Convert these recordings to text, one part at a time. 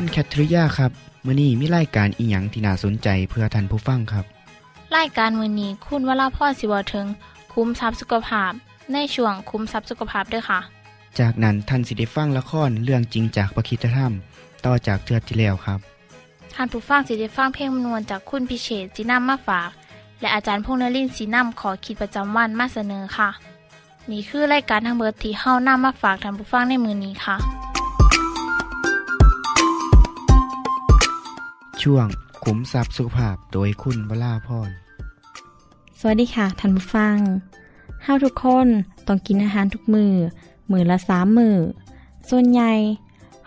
คุณแคทริยาครับมื้อนี้มีรายการอีหยังที่น่าสนใจเพื่อท่านผู้ฟังครับรายการมือนี้คุณวราพ่อสิวถึงคุ้มทรัพย์สุขภาพ ในช่วงคุ้มทรัพย์สุขภาพด้วยค่ะ จากนั้นท่านสิได้ฟังละครเรื่องจริงจากประคีตธรรม ต่อจากเทือกที่แล้วครับท่านผู้ฟังสิได้ฟังเพลงมนวนจากคุณพิเชษจีนัมมาฝาก และอาจารย์พงษ์นรินทร์สีนัมขอขีดประจำวันมาเสนอค่ะ นี่คือรายการทางเบอร์ที่เฮ้านํมาฝากท่านผู้ฟังในมือนี้ค่ะ ช่วงขุมทรัพย์สุขภาพโดยคุณวราพรสวัสดีค่ะท่านผู้ฟังเฮาทุกคนต้องกินอาหารทุกมือ มือละสามมือ ส่วนใหญ่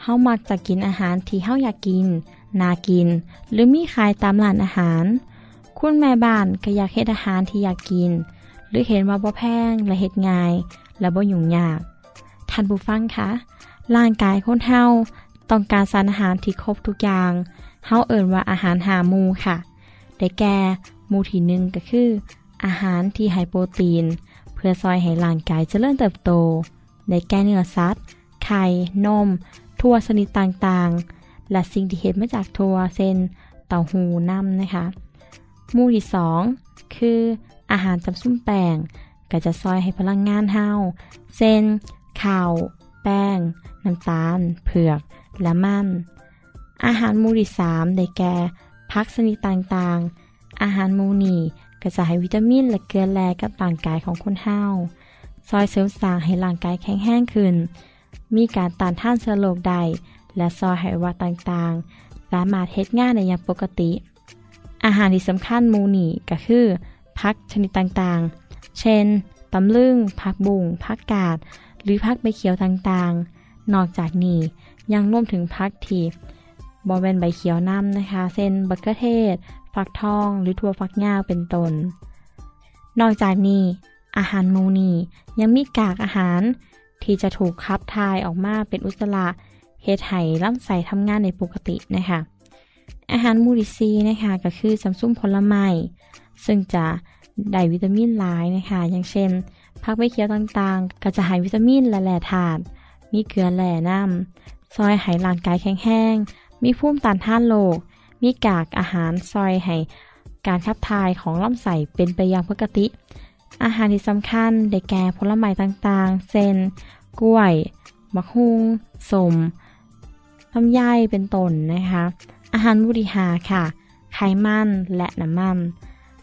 เฮามักจะกินอาหารที่เฮาอยากกิน นากิน หรือมีขายตามร้านอาหาร คุณแม่บ้านก็อยากเฮ็ดอาหารที่อยากกิน หรือเห็นว่าบ่แพงและเฮ็ดง่าย และบ่ยุ่งยาก ท่านผู้ฟังคะร่างกายคนเฮาต้องการสารอาหารที่ครบทุกอย่าง เฮาเอิ่นว่าอาหารหามูค่ะ ได้แก่มูที่หนึ่งก็คือ อาหารที่ไฮโปรตีน เพื่อซอยให้ร่างกายเจริญเติบโต ได้แก่เนื้อสัตว์ ไข่ นม ทั่วชนิดต่างๆ และสิ่งที่เห็ดมาจากทั่วเช่นเต้าหู้น้ำนะคะ มูที่สองคืออาหารจำซุ้มแป้งก็จะซอยให้พลังงานเฮาเช่นข้าว แป้ง น้ำตาล เผือก และมัน อาหารมู่ที่สามได้แก่พักชนิดต่างๆ อาหารมูนีก็จะให้วิตามินและเกลือแร่กับร่างกายของคนเฮาซอยเสริมสร้างให้ร่างกายแข็งแรงขึ้น มีการต้านทานเชื้อโรคได้และซอยห้อวัดต่างๆ สามารถเฮ็ดงานได้อย่างปกติ อาหารที่สำคัญมูนี่ก็คือพักชนิดต่างๆ เช่นตำลึงผักบุ้งผักกาด หรือผักใบเขียวต่างๆ นอกจากนี้ยังรวมถึงผักที่ บอเป็นใบเขียวน้ำนะคะเช่นบักเกอร์เทศ ฟักทอง หรือถั่วฟักยาเป็นต้น นอกจากนี้ อาหารมูนียังมีกากอาหาร ที่จะถูกขับถ่ายออกมาเป็นอุจจาระเฮ็ดให้ลำไส้ทำงานในปกตินะคะ อาหารมูดิซีนะคะก็คือสัมซุ่มผลไม้ซึ่งจะได้วิตามินหลายนะคะ อย่างเช่นผักใบเขียวต่างๆ ก็จะให้วิตามินและแร่ธาตุมีเกลือแร่น้ำซอยให้ร่างกายแข็งแรง มีภูมิต้านทานโรคมีกากอาหารซอยให้การขับถ่ายของลำไส้เป็นไปอย่างปกติ อาหารที่สำคัญได้แก่ผลไม้ต่างๆ เช่น กล้วย มะฮุงสมลำไยเป็นต้นนะคะ อาหารมุดิหาค่ะ ไขมันและน้ำมัน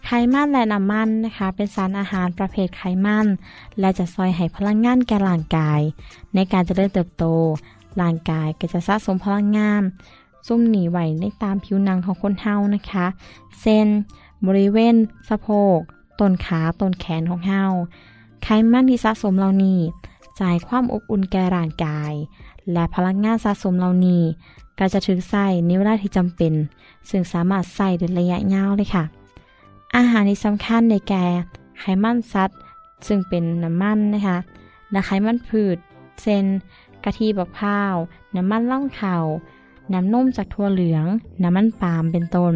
ไขมันและน้ำมันนะคะ เป็นสารอาหารประเภทไขมัน และจะซอยให้พลังงานแก่ร่างกาย ในการจเจริญเติบโต ร่างกายก็จะสะสมพลังงาน ซุ่มหนีไหวในตามผิวหนังของคนเฮานะคะ เส้นบริเวณสะโพกต้นขาต้นแขนของเฮาไขมันที่สะสมเหล่านี้จ่ายความอบอุ่นแก่ร่างกาย และพลังงานสะสมเหล่านี้ก็จะถึงใส่ในเวลาที่จำเป็น ซึ่งสามารถใส่ในระยะยาวเลยค่ะ อาหารที่สำคัญในแก่ไขมันสัตว์ ซึ่งเป็นน้ำมันนะคะ และไขมันพืชเช่นกะทิบักพร้าว น้ำมันล่องเข่า น้ำนมจากถั่วเหลือง น้ำมันปาล์มเป็นต้น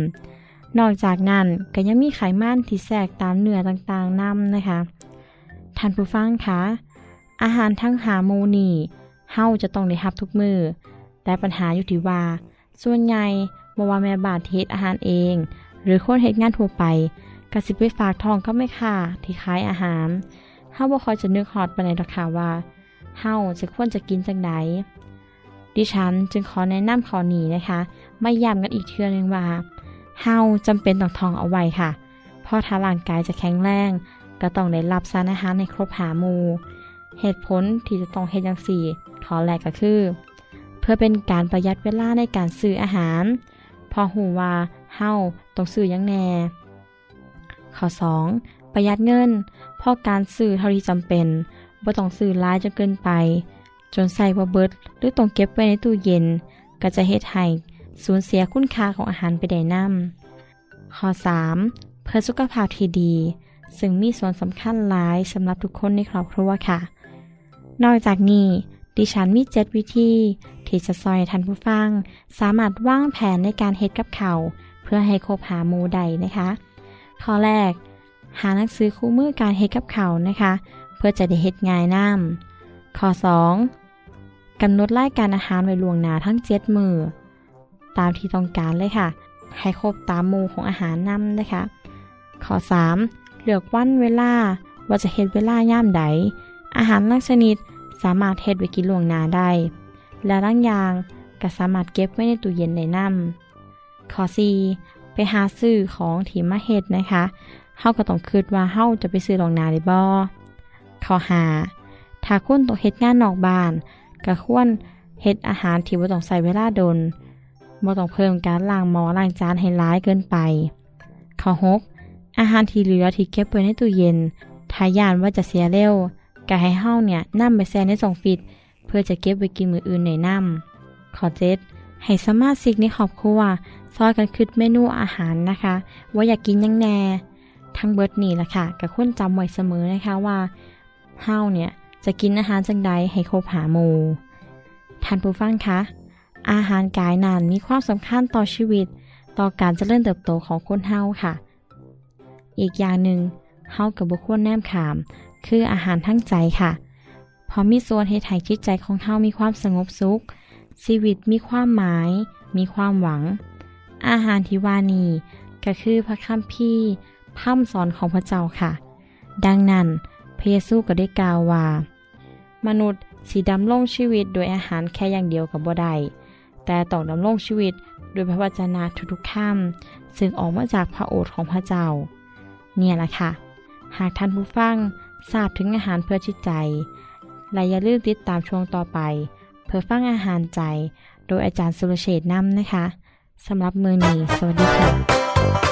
นอกจากนั้นก็ยังมีไขมันที่แทรกตามเนื้อต่างๆนำนะคะ ท่านผู้ฟังคะอาหารทั้งหาโมนีเฮาจะต้องได้รับทุกมือ แต่ปัญหาอยู่ที่ว่า ส่วนใหญ่บ่ว่าแม่บ้านที่เฮ็ดอาหารเอง หรือคนเฮ็ดงานทั่วไปก็สิบไปฝากทองก็ไม่ค่ะที่ขายอาหารเฮาบ่คอยจะนึกฮอดปานใดดอกค่ะว่าเฮาจะควรจะกินจังได ดิฉันจึงขอแนะนำข้อนี้นะคะไม่ย้ำกันอีกเทื่อนึงว่าเฮาจำเป็นต้องทองเอาไว้ค่ะ เพราะถ้าร่างกายจะแข็งแรงก็ต้องได้รับสารอาหารในครบหามู เหตุผลที่จะต้องเฮ็ดจังซี่ขอแรกก็คือ เพื่อเป็นการประหยัดเวลาในการซื้ออาหาร พอหูว่าเฮาต้องซื้อยังแน่ ข้อ 2. ประหยัดเงิน เพราะการซื้อเท่าที่จำเป็นบ่ต้องซื้อหลายจนเกินไป จนใส่บ่เบิดหรือต้องเก็บไว้ในตู้เย็น ก็จะเฮ็ดให้สูญเสียคุณค่าของอาหารไปได้นำข้อ 3. เพื่อสุขภาพที่ดี ซึ่งมีส่วนสำคัญหลายสำหรับทุกคนในครอบครัวค่ะ นอกจากนี้ ดิฉันมีเจ็ดวิธี ที่จะซอยท่านผู้ฟัง สามารถวางแผนในการเฮ็ดกับเขา เพื่อให้คบหาหมูใดนะคะ ข้อแรก หาหนังสือคู่มือการเฮ็ดกับเขานะคะ เพื่อจะได้เฮ็ดง่ายน้ำข้อ 2. กำหนดรายการอาหารไว้ล่วงหน้าทั้งเจ็ดมือ ตามที่ต้องการเลยค่ะ ให้ครบตามมูของอาหารนํนะคะ ข้อ 3. เลือกวันเวลาว่าจะเฮ็ดเวลาย่ามใด อาหารลักชนิดสามารถเฮ็ดไว้กินล่วงหน้าได้ และร่างยางก็สามารถเก็บไว้ในตู้เย็นได้นํข้อ 4. ไปหาซื้อของที่มาเฮ็ดนะคะเฮาก็ต้องคิดว่าเฮาจะไปซื้อล่วงหน้าได้บ่ข้อ 5. ถ้าคุณต้องเฮ็ดงานนอกบ้าน ก็ควรเฮ็ดอาหารที่บ่ต้องใช้เวลาดนบ่ต้องเพิ่มการล้างหม้อล้างจานให้หลายเกินไป ข้อ 6. อาหารที่เหลือที่เก็บไว้ในตู้เย็นถ้ายานว่าจะเสียเร็วก็ให้เฮาเนี่ยนำไปแช่ในซองฟิตเพื่อจะเก็บไว้กินมื้ออื่นในน้ำข้อ 7. ให้สมาชิกในครอบครัวซอยกันคิดเมนูอาหารนะคะ ว่าอยากกินยังแน่ทั้งเบิดนี่แหละค่ะก็ควรจำไว้เสมอนะคะว่าเฮาเนี่ย จะกินอาหารจังใดให้ครบหาหมู่ท่านผู้ฟังคะ อาหารกายนานมีความสำคัญต่อชีวิต ต่อการเจริญเติบโตของคนเฮาค่ะ อีกอย่างหนึ่งเฮากับบุควรแนมขาม คืออาหารทั้งใจค่ะพราะมีส่วนให้ไถ่จิตใจของเฮามีความสงบสุข ชีวิตมีความหมาย มีความหวัง อาหารที่ว่านี้ก็คือพระคัมภีร์พร่ำสอนของพระเจ้าค่ะ ดังนั้นพระเยซูก็ได้กล่าวว่า มนุษย์สีดำรงชีวิตโดยอาหารแค่อย่างเดียวกับบ่ได้แต่ต้องดำรงชีวิตโดยพระวจนะทุกๆคำซึ่งออกมาจากพระโอษฐ์ของพระเจ้า เนี่ยแหละค่ะ หากท่านผู้ฟังทราบถึงอาหารเพื่อจิตใจ และอย่าลืมติดตามช่วงต่อไป เพื่อฟังอาหารใจ โดยอาจารย์สุรเชษฐ์นำนะคะสำหรับมือนี้สวัสดีค่ะ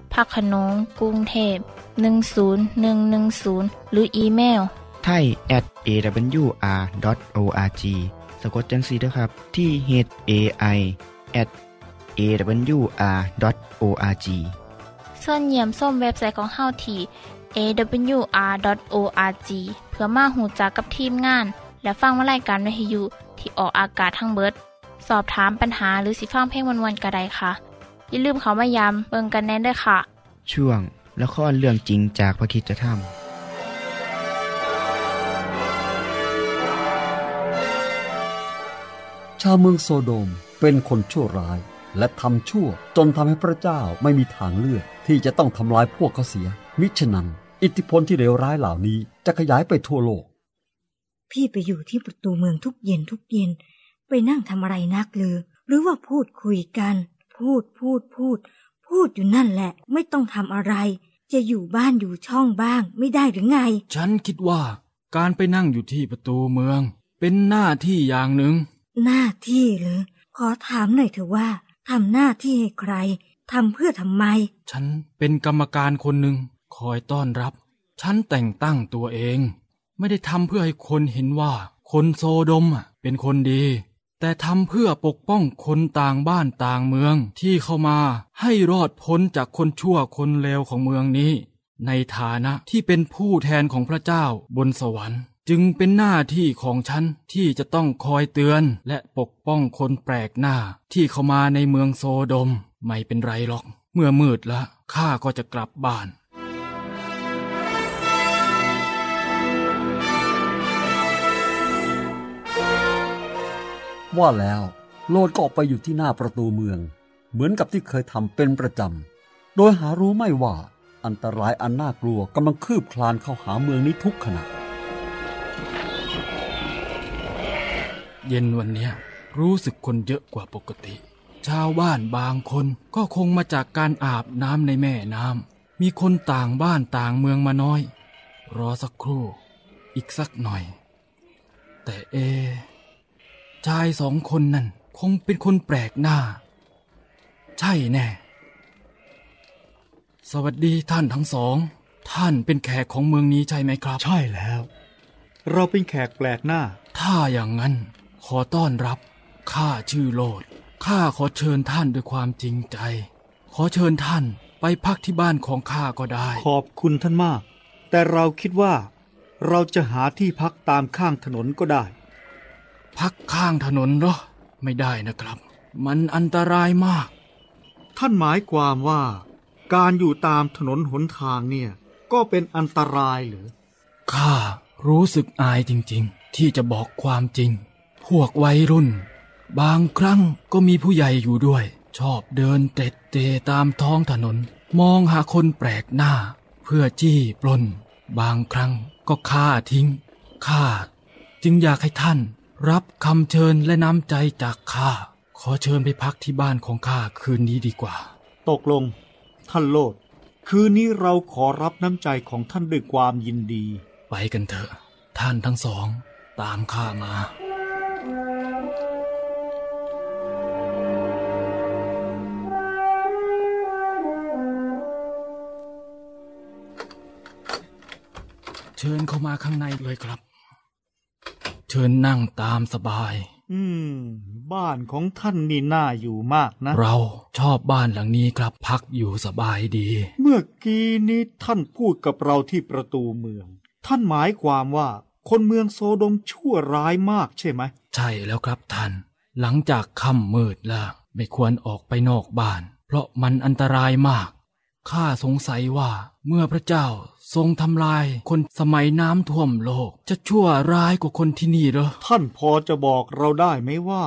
พักขนงกรุงเทพ10110 หรืออีเมลไทย at awr.org สะกดจังสีด้วยครับ ที่ h a i at awr.org ส่วนเยี่ยมส้มเว็บไซต์ของเฮาที่ awr.org เพื่อมาหูจักกับทีมงาน และฟังวารายการวิทยุที่ออกอากาศทั้งเบิด สอบถามปัญหาหรือสิฟังเพลงวันๆกระไดค่ะ อย่าลืมเขามายามเบิงกันแน่นด้วยค่ะ ช่วงละครเรื่องจริงจากพระคริสตธรรม ชาวเมืองโซโดมเป็นคนชั่วร้าย และทำชั่วจนทำให้พระเจ้าไม่มีทางเลือกที่จะต้องทำลายพวกเขาเสีย มิฉะนั้น อิทธิพลที่เลวร้ายเหล่านี้จะขยายไปทั่วโลก พี่ไปอยู่ที่ประตูเมืองทุกเย็นทุกเย็น ไปนั่งทำอะไรนักเลยหรือว่าพูดคุยกัน พูดพูดพูด พูดอยู่นั่นแหละ ไม่ต้องทำอะไร จะอยู่บ้านอยู่ช่องบ้าง ไม่ได้หรือไง ฉันคิดว่า การไปนั่งอยู่ที่ประตูเมือง เป็นหน้าที่อย่างหนึ่ง หน้าที่เหรอขอถามหน่อยเถอะว่าทำหน้าที่ให้ใครทำเพื่อทำไม ฉันเป็นกรรมการคนหนึ่งคอยต้อนรับ ฉันแต่งตั้งตัวเอง ไม่ได้ทำเพื่อให้คนเห็นว่า คนโซโดมอะเป็นคนดี แต่ทำเพื่อปกป้องคนต่างบ้านต่างเมืองที่เข้ามาให้รอดพ้นจากคนชั่วคนเลวของเมืองนี้ ในฐานะที่เป็นผู้แทนของพระเจ้าบนสวรรค์จึงเป็นหน้าที่ของฉันที่จะต้องคอยเตือนและปกป้องคนแปลกหน้าที่เข้ามาในเมืองโซโดม ไม่เป็นไรหรอก เมื่อมืดแล้วข้าก็จะกลับบ้าน ว่าแล้วโลดก็ออกไปอยู่ที่หน้าประตูเมือง เหมือนกับที่เคยทำเป็นประจำ โดยหารู้ไม่ว่าอันตรายอันน่ากลัวกำลังคืบคลานเข้าหาเมืองนี้ทุกขณะ เย็นวันนี้รู้สึกคนเยอะกว่าปกติ ชาวบ้านบางคนก็คงมาจากการอาบน้ำในแม่น้ำมีคนต่างบ้านต่างเมืองมาน้อย รอสักครู่ อีกสักหน่อย แต่เอ ชายสองคนนั่นคงเป็นคนแปลกหน้า ใช่แน่ สวัสดีท่านทั้งสอง ท่านเป็นแขกของเมืองนี้ใช่ไหมครับ ใช่แล้ว เราเป็นแขกแปลกหน้า ถ้าอย่างนั้น ขอต้อนรับ ข้าชื่อโลด ข้าขอเชิญท่านด้วยความจริงใจ ขอเชิญท่านไปพักที่บ้านของข้าก็ได้ ขอบคุณท่านมาก แต่เราคิดว่า เราจะหาที่พักตามข้างถนนก็ได้ พักข้างถนนเหรอ ไม่ได้นะครับ มันอันตรายมาก ท่านหมายความว่า การอยู่ตามถนนหนทางเนี่ย ก็เป็นอันตรายเหรือข้ารู้สึกอายจริงๆ ที่จะบอกความจริง พวกวัยรุ่น บางครั้งก็มีผู้ใหญ่อยู่ด้วย ชอบเดินเตร็ดเตะตามท้องถนน มองหาคนแปลกหน้า เพื่อจี้ปล้น บางครั้งก็ฆ่าทิ้งข้าจึงอยากให้ท่าน รับคำเชิญและน้ำใจจากข้า ขอเชิญไปพักที่บ้านของข้าคืนนี้ดีกว่า ตกลง ท่านโลด คืนนี้เราขอรับน้ำใจของท่านด้วยความยินดี ไปกันเถอะ ท่านทั้งสอง ตามข้ามาเชิญเข้ามาข้างในเลยครับ เชิญนั่งตามสบาย อืม บ้านของท่านนี่น่าอยู่มากนะ เราชอบบ้านหลังนี้ครับพักอยู่สบายดี เมื่อกี้นี้ท่านพูดกับเราที่ประตูเมือง ท่านหมายความว่า คนเมืองโซโดมชั่วร้ายมากใช่ไหม ใช่แล้วครับท่าน หลังจากค่ำมืดแล้วไม่ควรออกไปนอกบ้าน เพราะมันอันตรายมาก ข้าสงสัยว่าเมื่อพระเจ้าทรงทำลายคนสมัยน้ำท่วมโลก จะชั่วร้ายกว่าคนที่นี่เหรอ ท่านพอจะบอกเราได้ไหมว่า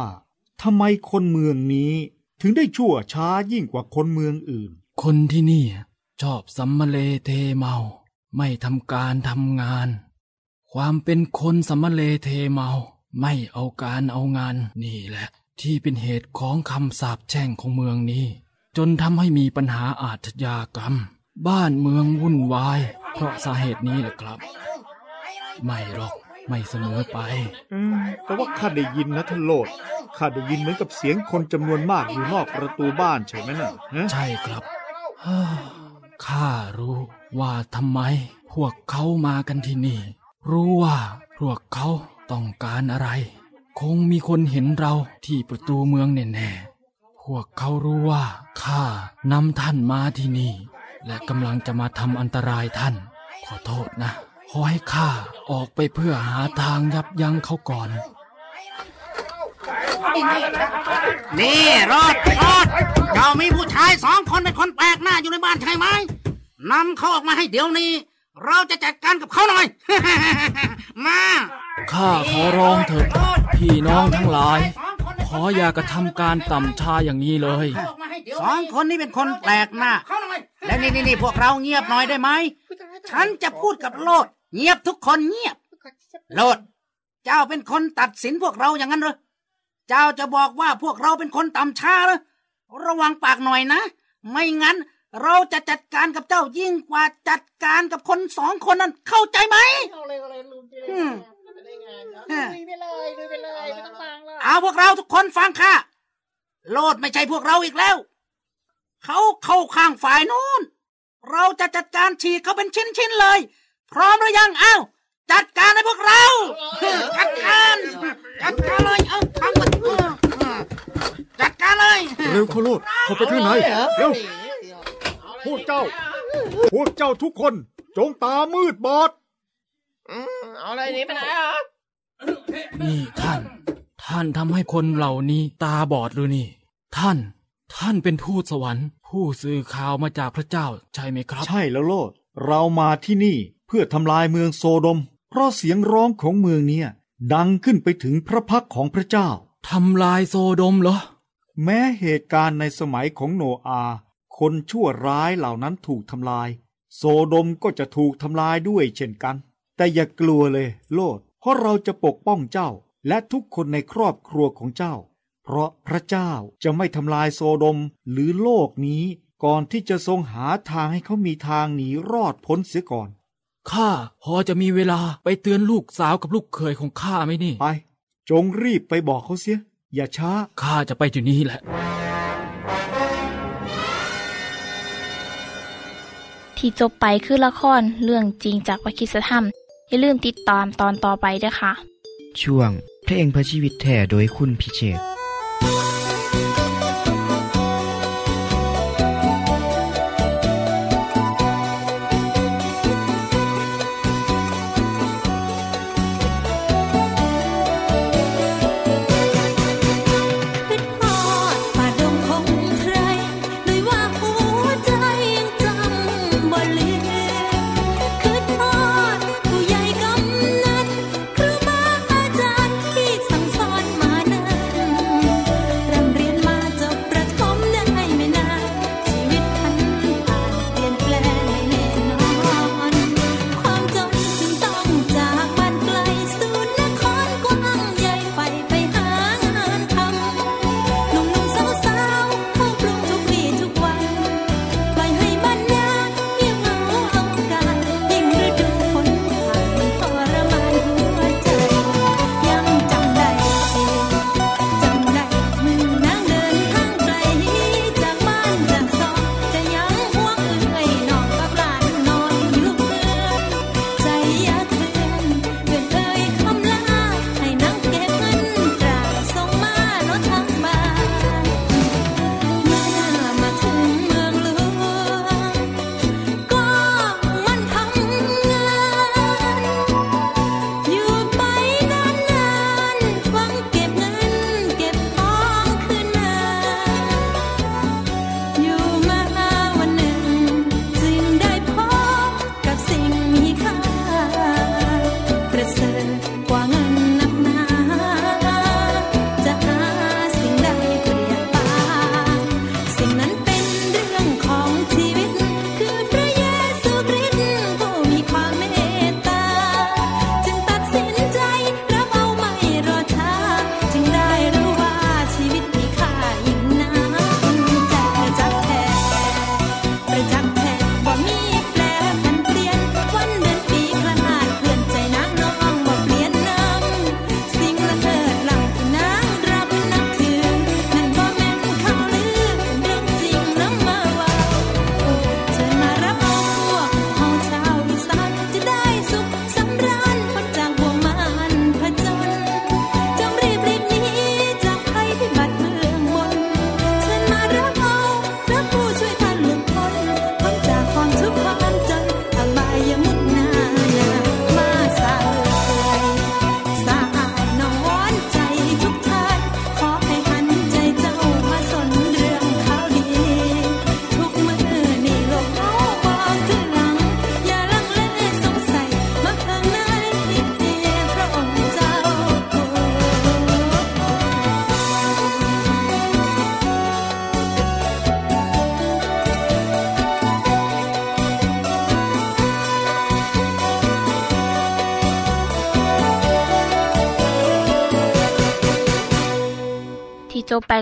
ทำไมคนเมืองนี้ถึงได้ชั่วช้ายิ่งกว่าคนเมืองอื่น คนที่นี่ชอบสัมมะเลเทเมา ไม่ทำการทำงาน ความเป็นคนสัมมะเลเทเมา ไม่เอาการเอางานนี่แหละ ที่เป็นเหตุของคำสาปแช่งของเมืองนี้ จนทำให้มีปัญหาอาชญากรรม บ้านเมืองวุ่นวาย เพราะสาเหตุนี้แหละครับ ไม่หรอกไม่เสมอไป อืมแต่ว่าข้าได้ยินนะท่านโลดข้าได้ยินเหมือนกับเสียงคนจำนวนมากอยู่นอกประตูบ้านใช่ไหมน่ะฮะใช่ครับเฮ้อข้ารู้ว่าทำไม พวกเขามากันที่นี่ รู้ว่าพวกเขาต้องการอะไร คงมีคนเห็นเราที่ประตูเมืองแน่ๆพวกเขารู้ว่า ข้านำท่านมาที่นี่ และกำลังจะมาทำอันตรายท่าน ขอโทษนะ ขอให้ข้าออกไปเพื่อหาทางยับยั้งเขาก่อน นี่รอดรอดเจ้ามีผู้ชายสองคนเป็นคนแปลกหน้าอยู่ในบ้านใช่ไหมนำเขาออกมาให้เดี๋ยวนี้ เราจะจัดการกับเขาหน่อย มา ข้าขอร้องเถอะพี่น้องทั้งหลายข ออย่ากระทำการต่ำช้าอย่างนี้เลย สองคนนี้เป็นคนแปลกหน้าและนี่นี่นี่พวกเราเงียบหน่อยได้ไหม ฉันจะพูดกับโลด เงียบทุกคนเงียบ โลด เจ้าเป็นคนตัดสินพวกเราอย่างนั้นเหรอ เจ้าจะบอกว่าพวกเราเป็นคนต่ำช้าเหรอ ระวังปากหน่อยนะ ไม่งั้นเราจะจัดการกับเจ้ายิ่งกว่าจัดการกับคนสองคนนั้นเข้าใจไหม อืมอืมเอาพวกเราทุกคนฟังค่ะ โลดไม่ใช่พวกเราอีกแล้ว เขาเข้าข้างฝ่ายนู้น เราจะจัดการฉีกเขาเป็นชิ้นๆเลย พร้อมหรือยังเอ้าจัดการให้พวกเรา จัดการจัดการเลยเอาทั้งหมดเออเออจัดการเลยเร็วเข้าโลดเข้าไปข้างในเร็วพวกเจ้า พวกเจ้าทุกคนจงตามืดบอด นี่ท่าน ท่านทำให้คนเหล่านี้ตาบอดหรือนี่ ท่าน ท่านเป็นทูตสวรรค์ ผู้สื่อข่าวมาจากพระเจ้าใช่ไหมครับ ใช่แล้วโลด เรามาที่นี่เพื่อทำลายเมืองโซโดม เพราะเสียงร้องของเมืองเนี้ยดังขึ้นไปถึงพระพักของพระเจ้า ทำลายโซโดมเหรอ แม้เหตุการณ์ในสมัยของโนอาห์คนชั่วร้ายเหล่านั้นถูกทำลาย โซโดมก็จะถูกทำลายด้วยเช่นกัน แต่อย่ากลัวเลยโลด เพราะเราจะปกป้องเจ้า และทุกคนในครอบครัวของเจ้า เพราะพระเจ้าจะไม่ทำลายโซโดมหรือโลกนี้ ก่อนที่จะทรงหาทางให้เขามีทางหนีรอดพ้นเสียก่อน ข้าพอจะมีเวลาไปเตือนลูกสาวกับลูกเขยของข้าไหมนี่ ไป จงรีบไปบอกเขาเสีย อย่าช้า ข้าจะไปอยู่นี้แหละ ที่จบไปคือละครเรื่องจริงจากวิคิสธรรม อย่าลืมติดตามตอนต่อไปด้วยค่ะ ช่วงเพลงพระชีวิตแท่โดยคุณพิเชษ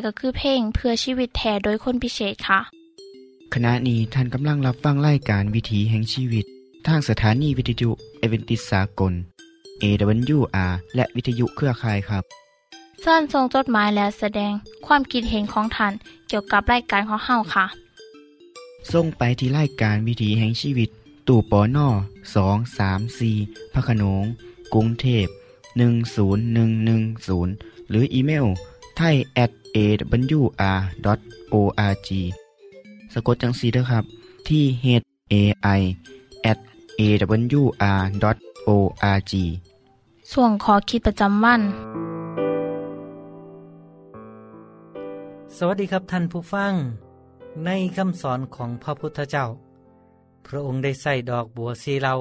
ก็คือเพลงเพื่อชีวิตแทนโดยคนพิเศษค่ะ ขณะนี้ท่านกำลังรับฟังรายการวิถีแห่งชีวิต ทางสถานีวิทยุเอเวนติสากล AWR และวิทยุเครือข่ายครับเส้นทรงจดหมายและแสดงความคิดเห็นของท่านเกี่ยวกับรายการของเฮาค่ะส่งไปที่รายการวิถีแห่งชีวิต ตู่ปอน่อสองสามสี่พระโขนงกรุงเทพหนึ่งศูนย์หนึ่งหนึ่งศูนย์หรืออีเมล ไทย at awr.org สะกดจังสีด้วยครับ ที่ h a i at awr.org ส่วนขอคิดประจำวัน สวัสดีครับท่านผู้ฟัง ในคำสอนของพระพุทธเจ้า พระองค์ได้ใส่ดอกบัวสีเหลา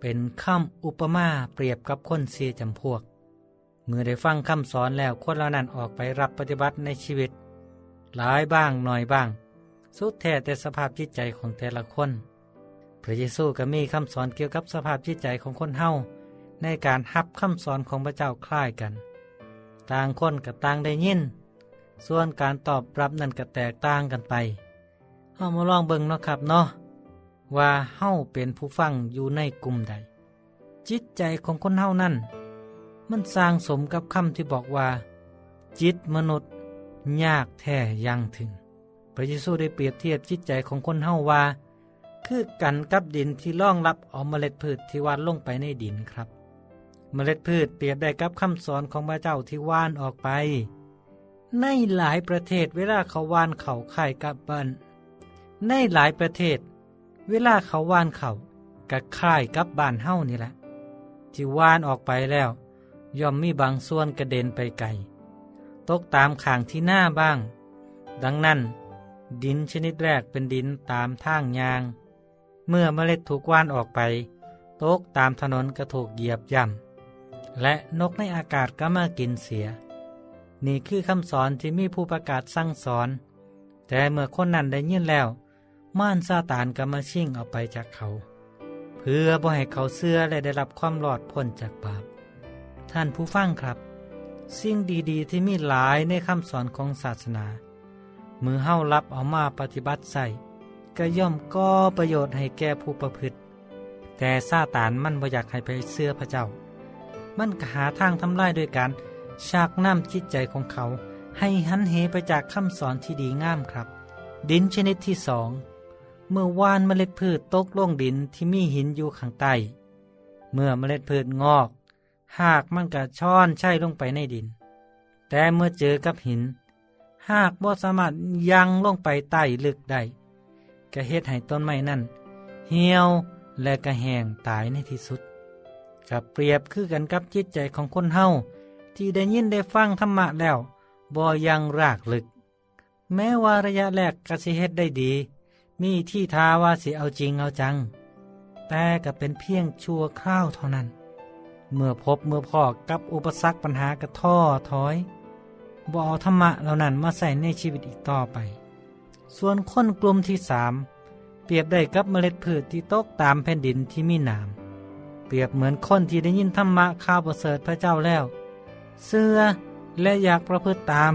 เป็นคำอุปมาเปรียบกับคนเสียจำพวก เมื่อได้ฟังคำสอนแล้วคนเหล่านั้นออกไปรับปฏิบัติในชีวิต หลายบ้างหน่อยบ้าง สุดแท้แต่สภาพจิตใจของแต่ละคน พระเยซูก็มีคำสอนเกี่ยวกับสภาพจิตใจของคนเฮาในการฮับคำสอนของพระเจ้าคล้ายกัน ต่างคนกับต่างได้ยิน ส่วนการตอบรับนั่นก็แตกต่างกันไปเฮามาลองเบิ่งเนาะครับเนาะว่าเฮาเป็นผู้ฟังอยู่ในกลุ่มใด จิตใจของคนเฮานั่น มันสร้างสมกับคำที่บอกว่า จิตมนุษย์ ยากแท้ยังถึง พระเยซูได้เปรียบเทียบจิตใจของคนเฮาว่า คือกันกับดินที่ล่องรับเอาเมล็ดพืชที่วานลงไปในดินครับ เมล็ดพืชเปรียบได้กับคำสอนของพระเจ้าที่ว่านออกไป ในหลายประเทศเวลาเขาว่านเขาไข่กับบันในหลายประเทศ เวลาเขาว่านเขากับค่กับบ้านเฮ้านี่แหละที่ว่านออกไปแล้ว ย่อมมีบางส่วนกระเด็นไปไกล ตกตามข่างที่หน้าบ้าง ดังนั้น ดินชนิดแรกเป็นดินตามทางยาง เมื่อเมล็ดถูกว่านออกไป ตกตามถนนก็ถูกเหยียบย่ำ และนกในอากาศก็มากินเสีย นี่คือคำสอนที่มีผู้ประกาศสั่งสอน แต่เมื่อคนนั้นได้ยินแล้ว ม่านซาตานก็มาชิ่งเอาไปจากเขา เพื่อบ่ให้เขาเสื้อและได้รับความรอดพ้นจากบาป ท่านผู้ฟังครับ สิ่งดีๆ ที่มีหลายในคำสอนของศาสนา มือเฮ้ารับเอามาปฏิบัติใส่ก็ย่อมก่อประโยชน์ให้แก่ผู้ประพฤติ แต่ซาตานมันบ่อยากให้ไปเสื้อพระเจ้า มันก็หาทางทำลายด้วยการชักน้ำจิตใจของเขา ให้หันเหไปจากคำสอนที่ดีงามครับ ดินชนิดที่สองเมื่อวานเมล็ดพืชตกลงดินที่มีหินอยู่ข้างใต้ เมื่อเมล็ดพืชงอก หากมันกระช่อนใช่ลงไปในดิน แต่เมื่อเจอกับหิน หากบ่สามารถยังลงไปใต้ลึกได้ก็เฮ็ดให้ต้นไม้นั่น เหี่ยวและกระแหงตายในที่สุดกับเปรียบคือกันกับจิตใจของคนเฮาที่ได้ยินได้ฟังธรรมะแล้วบ่ยังรากลึก แม้ว่าระยะแรกกสิเฮ็ดได้ดี มีที่ทาว่าสิเอาจริงเอาจัง แต่ก็เป็นเพียงชั่วคราวเท่านั้น เมื่อพบเมื่อพอกับอุปสรรคปัญหากระท่อถอยบ่เอาธรรมะเหล่านั้นมาใส่ในชีวิตอีกต่อไป ส่วนคนกลุ่มที่สามเปรียบได้กับเมล็ดพืชที่ตกตามแผ่นดินที่มีหนามเปรียบเหมือนคนที่ได้ยินธรรมะข่าวประเสริฐพระเจ้าแล้ว เสื้อและอยากประพฤติตาม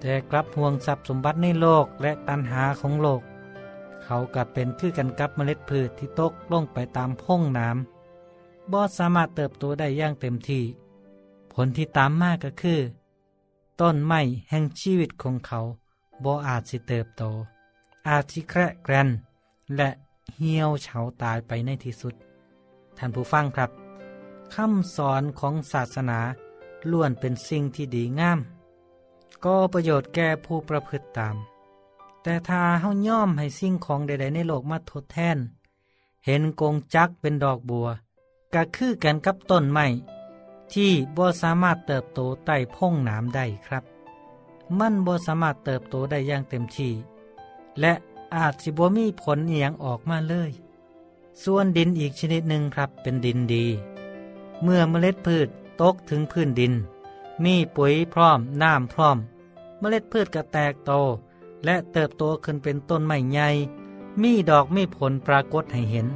แต่กลับห่วงทรัพย์สมบัติในโลกและตัณหาของโลก เขากลับเป็นคือกันกับเมล็ดพืชที่ตกลงไปตามพงน้ำ บ่สามารถเติบโตได้อย่างเต็มที่ ผลที่ตามมาก็คือ ต้นไม้แห่งชีวิตของเขาบ่อาจสิเติบโต อาจสิแคระแกรน และเหี่ยวเฉาตายไปในที่สุด ท่านผู้ฟังครับคำสอนของศาสนาล้วนเป็นสิ่งที่ดีงาม ก็ประโยชน์แก่ผู้ประพฤติตาม แต่ถ้าเฮาย่อมให้สิ่งของใด ๆ ในโลกมาทดแทน เห็นกงจักเป็นดอกบัว ก็คือกันกับต้นไม้ที่บ่สามารถเติบโตใต้พงน้ำได้ครับ มันบ่สามารถเติบโตได้อย่างเต็มที่ และอาจสิบ่มีผลเอียงออกมาเลย ส่วนดินอีกชนิดหนึ่งครับเป็นดินดี เมื่อเมล็ดพืชตกถึงพื้นดิน มีปุ๋ยพร้อมน้ำพร้อม เมล็ดพืชก็แตกโต และเติบโตขึ้นเป็นต้นไม้ใหญ่ มีดอกมีผลปรากฏให้เห็น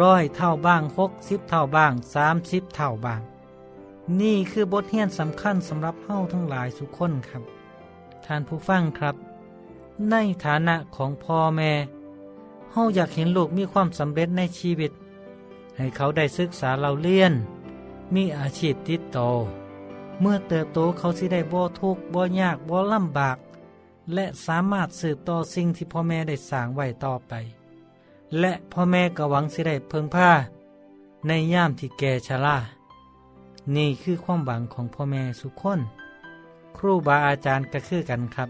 ร้อยเท่าบ้างหกสิบเท่าบ้างสามสิบเท่าบ้าง นี่คือบทเรียนสำคัญสำหรับเฮ้าทั้งหลายสุขคนครับ ท่านผู้ฟังครับ ในฐานะของพ่อแม่เฮ้าอยากเห็นลูกมีความสำเร็จในชีวิต ให้เขาได้ศึกษาเราเรียน มีอาชีพติดโต เมื่อเติบโตเขาสิได้บ่ทุกข์บ่ยากบ่ลำบาก และสามารถสืบต่อสิ่งที่พ่อแม่ได้สร้างไว้ต่อไป และพ่อแม่ก็หวังสิได้เพิ่งผ้า ในย่ามที่แก่ชรานี่คือความหวังของพ่อแม่สุขคน ครูบาอาจารย์ก็คือกันครับ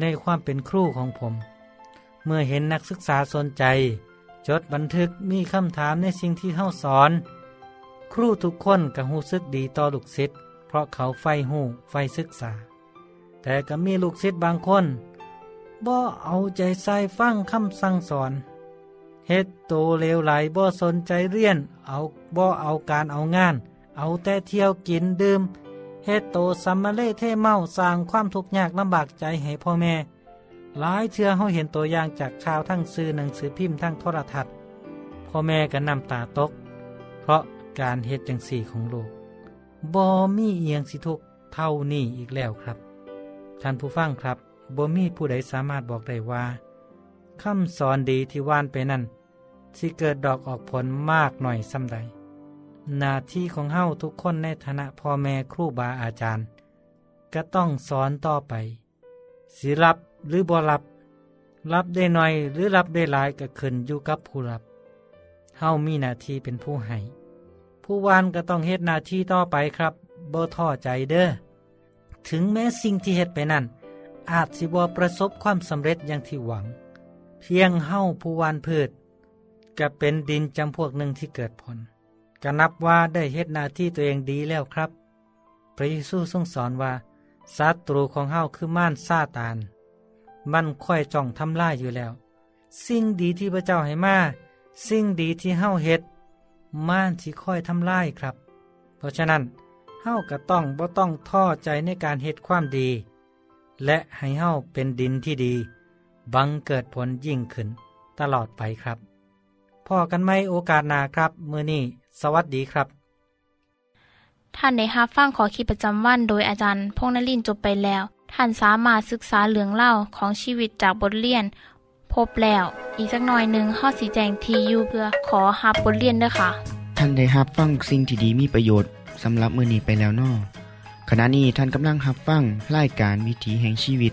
ในความเป็นครูของผม เมื่อเห็นนักศึกษาสนใจ จดบันทึกมีคำถามในสิ่งที่เข้าสอน ครูทุกคนก็หู้สึกดีต่อลูกศิษย์เพราะเขาไฟหูไฟศึกษา แต่ก็มีลูกศิษย์บางคนบ่เอาใจใส่ฟังคำสั่งสอน เฮ็ดโตเลวไหลบ่สนใจเรียน เอาบ่เอาการเอางาน เอาแต่เที่ยวกินดื่มเฮ็ดโตสัมมาเลเทเมาสร้างความทุกข์ยากลำบากใจให้พ่อแม่ หลายเทื่อเฮาเห็นตัวอย่างจากข่าวทั้งสื่อหนังสือพิมพ์ทั้งโทรทัศน์พ่อแม่ก็น้ำตาตก เพราะการเฮ็ดจังสี่ของลูกบ่มีเอียงสิทุกเท่านี้อีกแล้วครับท่านผู้ฟังครับบ่มีผู้ใดสามารถบอกได้ว่า คำสอนดีที่ว่านไปนั่นสิเกิดดอกออกผลมากหน่อยสำใดหน้าที่ของเฮ้าทุกคนในฐานะพ่อแม่ครูบาอาจารย์ ก็ต้องสอนต่อไป สิรับหรือบ่รับ รับได้หน่อยหรือรับได้หลายก็ขึ้นอยู่กับผู้รับเฮ้ามีหน้าที่เป็นผู้ให้ผู้วานก็ต้องเฮ็ดหน้าที่ต่อไปครับบ่ท้อใจเด้อถึงแม้สิ่งที่เฮ็ดไปนั่นอาจสิบ่ประสบความสำเร็จอย่างที่หวัง เพียงเฮาผู้วานพืชก็เป็นดินจำพวกหนึ่งที่เกิดผลก็นับว่าได้เฮ็ดหน้าที่ตัวเองดีแล้วครับ พระเยซูทรงสอนว่าศัตรูของเฮาคือม่านซาตาน มันค่อยจ้องทำลายอยู่แล้ว สิ่งดีที่พระเจ้าให้มาสิ่งดีที่เฮาเฮ็ดม่านที่ค่อยทำลายครับ เพราะฉะนั้นเฮาก็ต้องบ่ต้องท้อใจในการเฮ็ดความดี และให้เฮาเป็นดินที่ดี บังเกิดผลยิ่งขึ้น ตลอดไปครับพอกันไม่โอกาสหน้าครับ มือนี้สวัสดีครับ ท่านได้รับฟังขอคิดประจำวันโดยอาจารย์พงษ์นลินทร์จบไปแล้ว ท่านสามารถศึกษาเรื่องเล่าของชีวิตจากบทเรียน พบแล้ว อีกสักหน่อยหนึ่งข้อสีแจงทียูเพื่อขอฮับบทเรียนด้วยค่ะ ท่านได้รับฟังสิ่งที่ดีมีประโยชน์สำหรับมือนี้ไปแล้วนอขณะนี้ท่านกำลังรับฟังรายการวิถีแห่งชีวิต